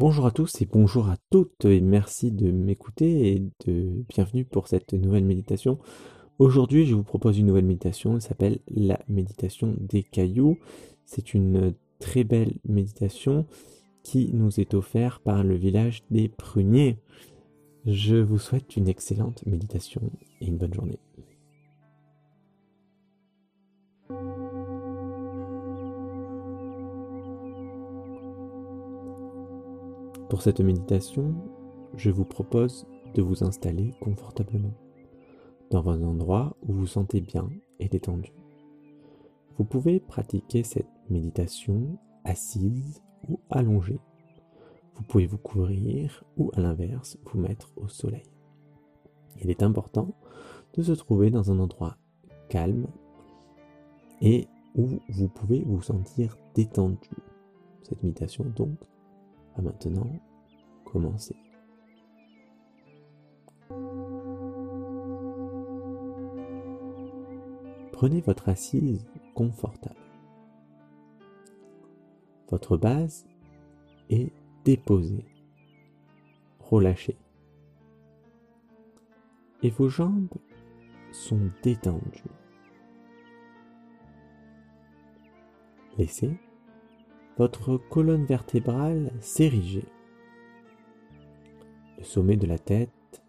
Bonjour à tous et bonjour à toutes et merci de m'écouter et de bienvenue pour cette nouvelle méditation. Aujourd'hui, je vous propose une nouvelle méditation, elle s'appelle la méditation des cailloux. C'est une très belle méditation qui nous est offerte par le village des pruniers. Je vous souhaite une excellente méditation et une bonne journée. Pour cette méditation, je vous propose de vous installer confortablement dans un endroit où vous sentez bien et détendu. Vous pouvez pratiquer cette méditation assise ou allongée. Vous pouvez vous couvrir ou à l'inverse vous mettre au soleil. Il est important de se trouver dans un endroit calme et où vous pouvez vous sentir détendu. Cette méditation donc va maintenant commencer. Prenez votre assise confortable. Votre base est déposée, relâchée. Et vos jambes sont détendues. Laissez votre colonne vertébrale s'ériger. Le sommet de la tête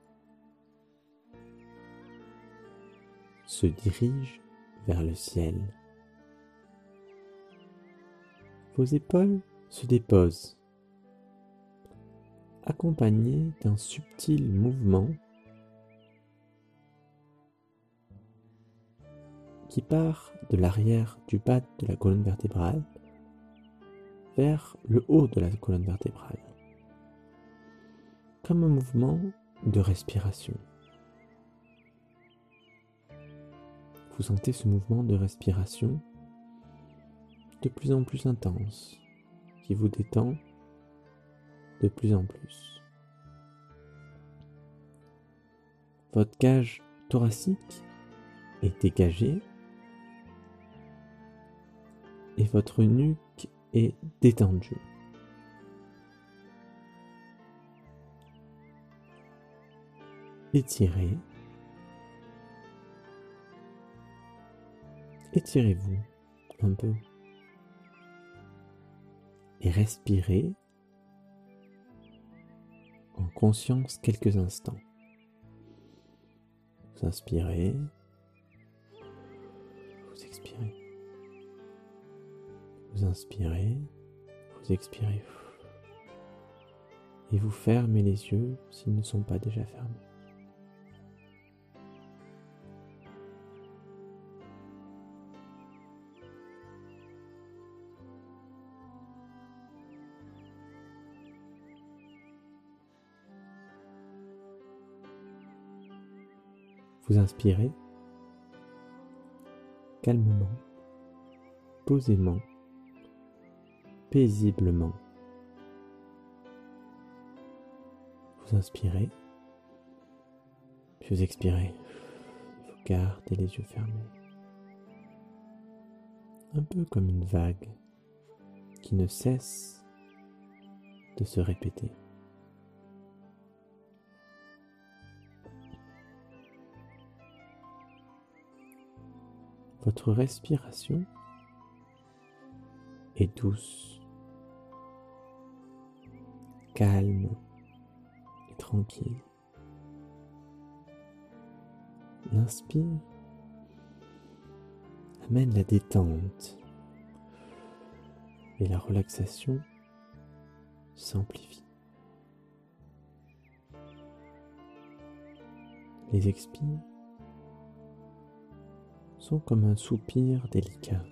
se dirige vers le ciel. Vos épaules se déposent, accompagnées d'un subtil mouvement qui part de l'arrière du bas de la colonne vertébrale le haut de la colonne vertébrale, comme un mouvement de respiration. Vous sentez ce mouvement de respiration de plus en plus intense, qui vous détend de plus en plus. Votre cage thoracique est dégagée et votre nuque et détendu. Étirez. Étirez-vous un peu. Et respirez en conscience quelques instants. Vous inspirez. Vous inspirez, vous expirez. Et vous fermez les yeux s'ils ne sont pas déjà fermés. Vous inspirez calmement, posément paisiblement. Vous inspirez, puis vous expirez. Vous gardez les yeux fermés. Un peu comme une vague qui ne cesse de se répéter. Votre respiration est douce calme et tranquille. L'inspire amène la détente et la relaxation s'amplifie. Les expires sont comme un soupir délicat.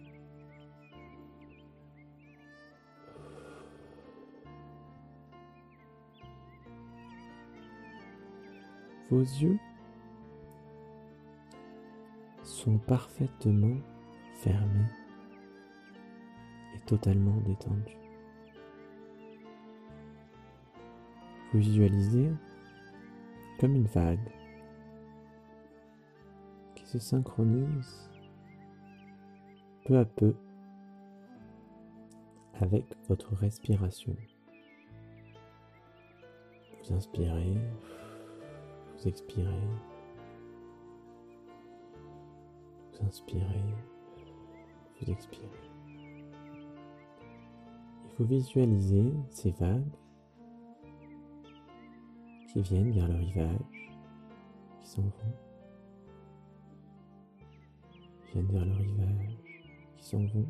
Vos yeux sont parfaitement fermés et totalement détendus. Vous visualisez comme une vague qui se synchronise peu à peu avec votre respiration. Vous inspirez, vous expirez, vous inspirez, vous expirez. Et vous visualisez ces vagues qui viennent vers le rivage, qui s'en vont, viennent vers le rivage, qui s'en vont.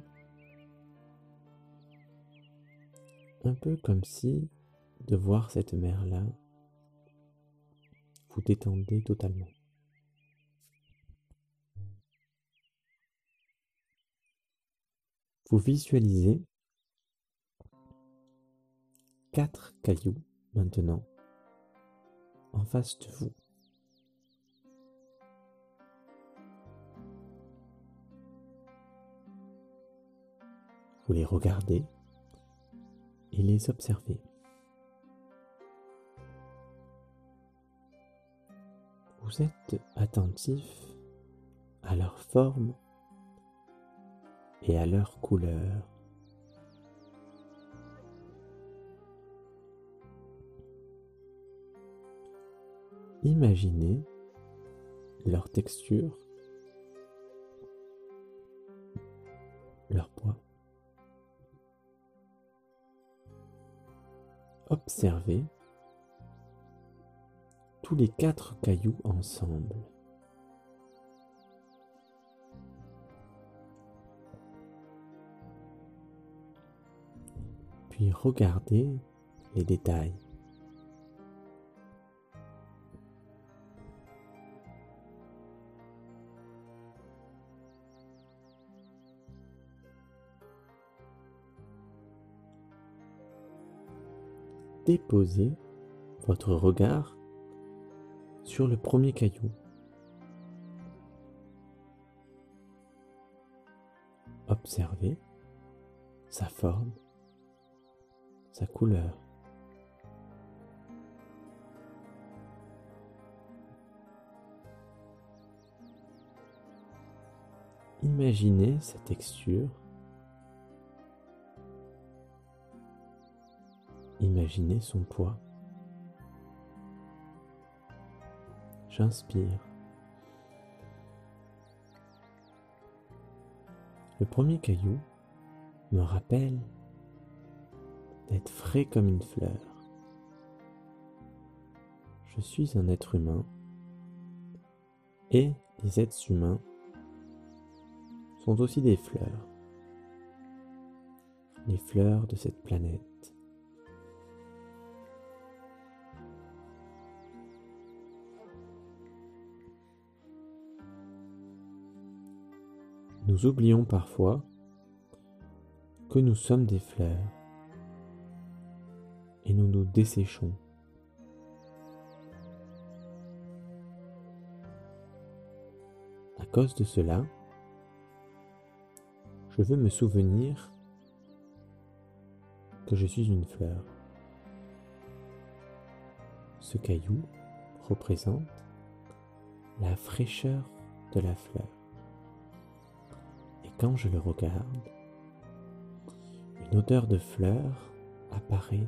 Un peu comme si de voir cette mer-là vous détendez totalement. Vous visualisez quatre cailloux maintenant en face de vous. Vous les regardez et les observez. Vous êtes attentif à leur forme et à leur couleur. Imaginez leur texture, leur poids. Observez tous les quatre cailloux ensemble. Puis regardez les détails. Déposez votre regard sur le premier caillou. Observez sa forme, sa couleur. Imaginez sa texture. Imaginez son poids. J'inspire. Le premier caillou me rappelle d'être frais comme une fleur. Je suis un être humain et les êtres humains sont aussi des fleurs, les fleurs de cette planète. Nous oublions parfois que nous sommes des fleurs et nous nous desséchons. À cause de cela, je veux me souvenir que je suis une fleur. Ce caillou représente la fraîcheur de la fleur quand je le regarde, une odeur de fleurs apparaît.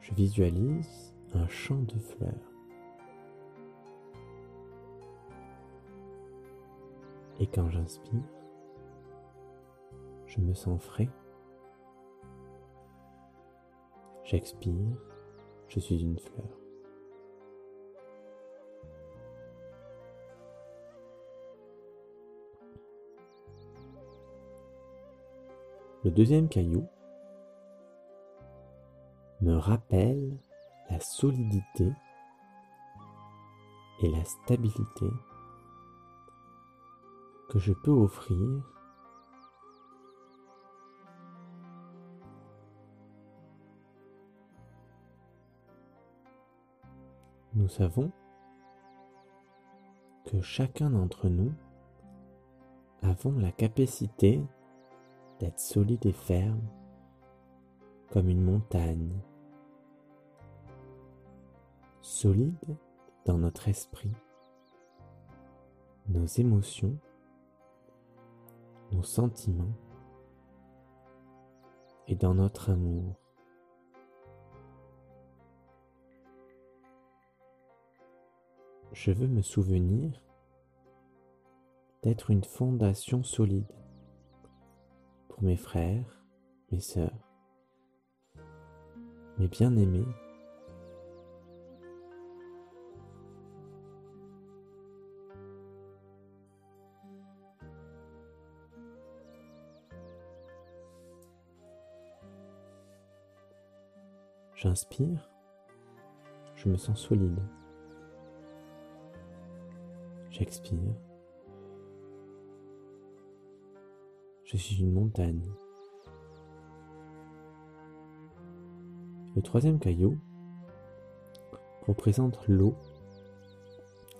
Je visualise un champ de fleurs. Et quand j'inspire, je me sens frais. J'expire, je suis une fleur. Le deuxième caillou me rappelle la solidité et la stabilité que je peux offrir Nous savons que chacun d'entre nous avons la capacité d'être solide et ferme comme une montagne, solide dans notre esprit, nos émotions, nos sentiments et dans notre amour. Je veux me souvenir d'être une fondation solide pour mes frères, mes sœurs, mes bien-aimés. J'inspire, je me sens solide. J'expire. Je suis une montagne. Le troisième caillou représente l'eau,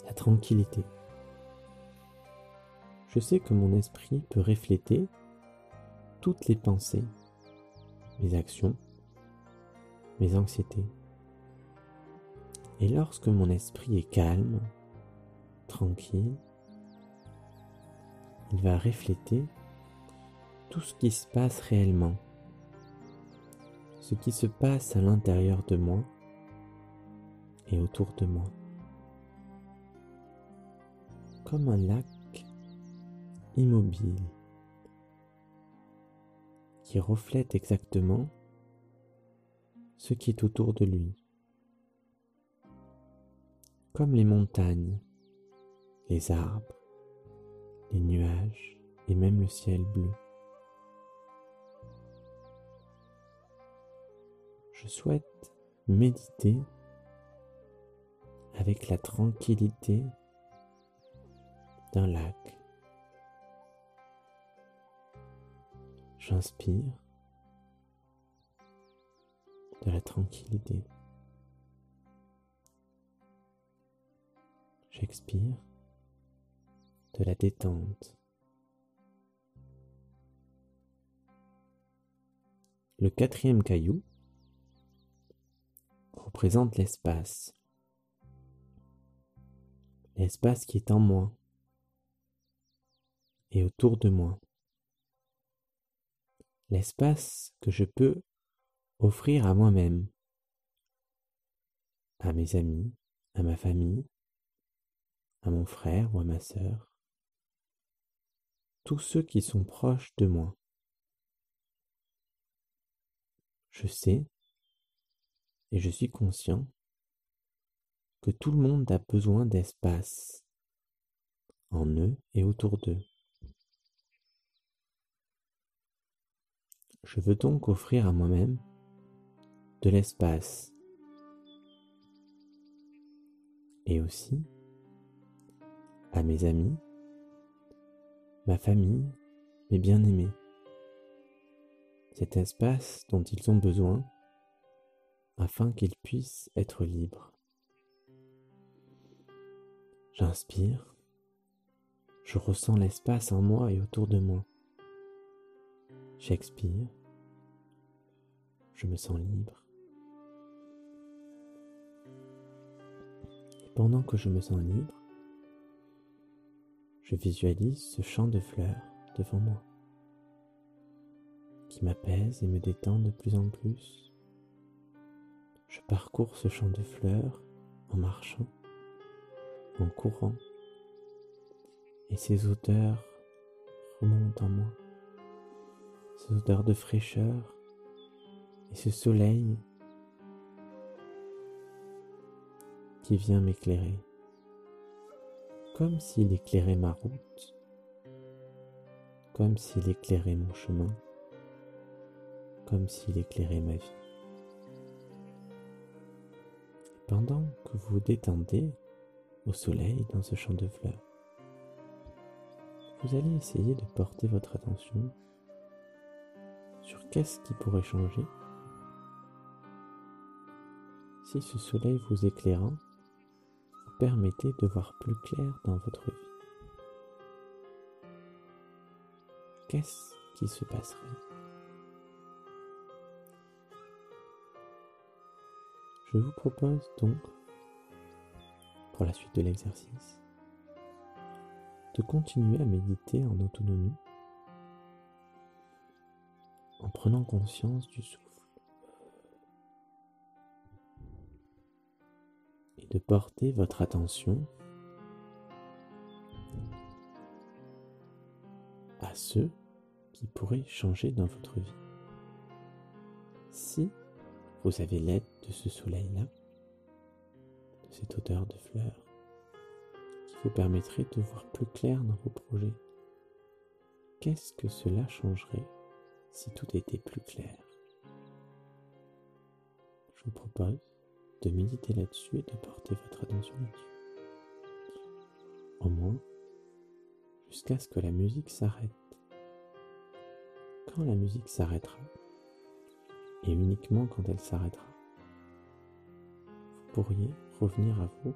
la tranquillité. Je sais que mon esprit peut refléter toutes les pensées, mes actions, mes anxiétés. Et lorsque mon esprit est calme, tranquille, il va refléter tout ce qui se passe réellement, ce qui se passe à l'intérieur de moi et autour de moi. Comme un lac immobile qui reflète exactement ce qui est autour de lui. Comme les montagnes, les arbres, les nuages et même le ciel bleu. Je souhaite méditer avec la tranquillité d'un lac. J'inspire de la tranquillité. J'expire de la détente. Le quatrième caillou représente l'espace. L'espace qui est en moi et autour de moi. L'espace que je peux offrir à moi-même, à mes amis, à ma famille, à mon frère ou à ma sœur, tous ceux qui sont proches de moi. Je sais et je suis conscient que tout le monde a besoin d'espace en eux et autour d'eux. Je veux donc offrir à moi-même de l'espace et aussi à mes amis, ma famille, mes bien-aimés. Cet espace dont ils ont besoin afin qu'ils puissent être libres. J'inspire, je ressens l'espace en moi et autour de moi. J'expire, je me sens libre. Et pendant que je me sens libre, je visualise ce champ de fleurs devant moi qui m'apaise et me détend de plus en plus. Je parcours ce champ de fleurs en marchant, en courant, et ces odeurs remontent en moi, ces odeurs de fraîcheur et ce soleil qui vient m'éclairer, comme s'il éclairait ma route, comme s'il éclairait mon chemin, comme s'il éclairait ma vie. Pendant que vous détendez au soleil dans ce champ de fleurs, vous allez essayer de porter votre attention sur qu'est-ce qui pourrait changer si ce soleil vous éclairant vous permettait de voir plus clair dans votre vie. Qu'est-ce qui se passerait Je vous propose donc, pour la suite de l'exercice, de continuer à méditer en autonomie, en prenant conscience du souffle, et de porter votre attention à ceux qui pourraient changer dans votre vie. Si vous avez l'aide de ce soleil-là, de cette odeur de fleurs, qui vous permettrait de voir plus clair dans vos projets, qu'est-ce que cela changerait si tout était plus clair? Je vous propose de méditer là-dessus et de porter votre attention là-dessus. Au moins, jusqu'à ce que la musique s'arrête. Quand la musique s'arrêtera, et uniquement quand elle s'arrêtera, pourriez revenir à vous.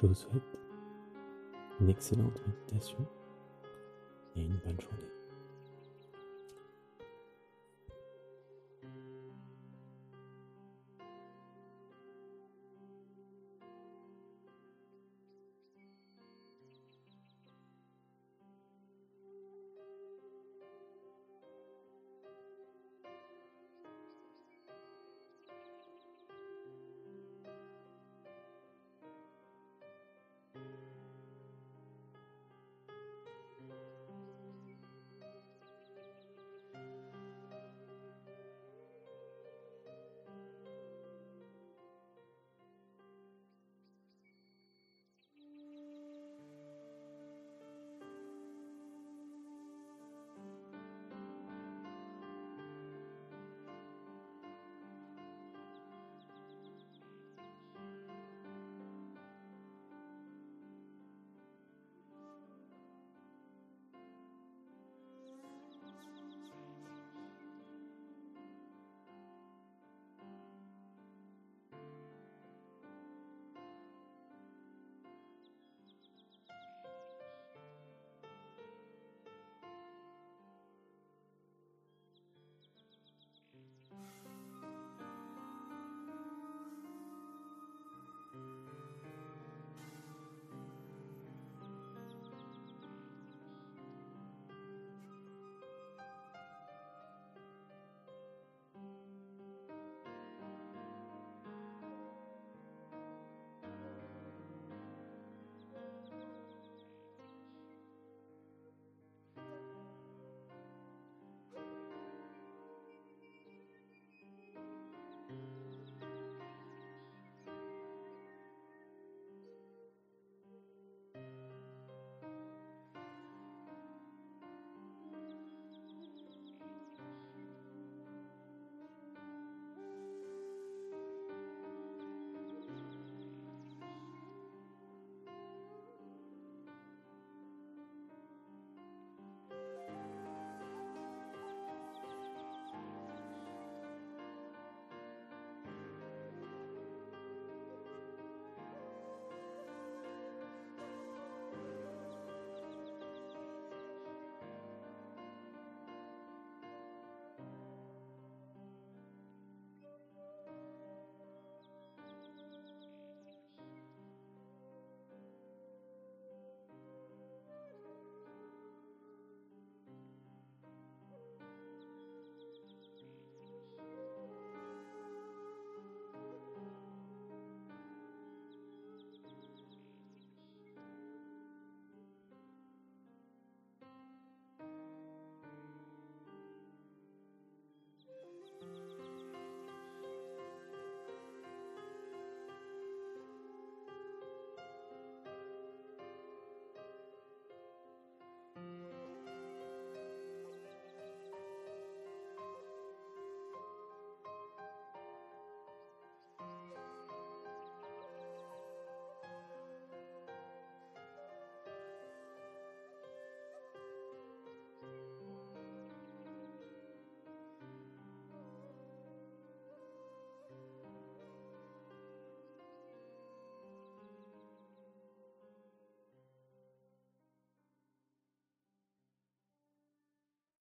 Je vous souhaite une excellente méditation et une bonne journée.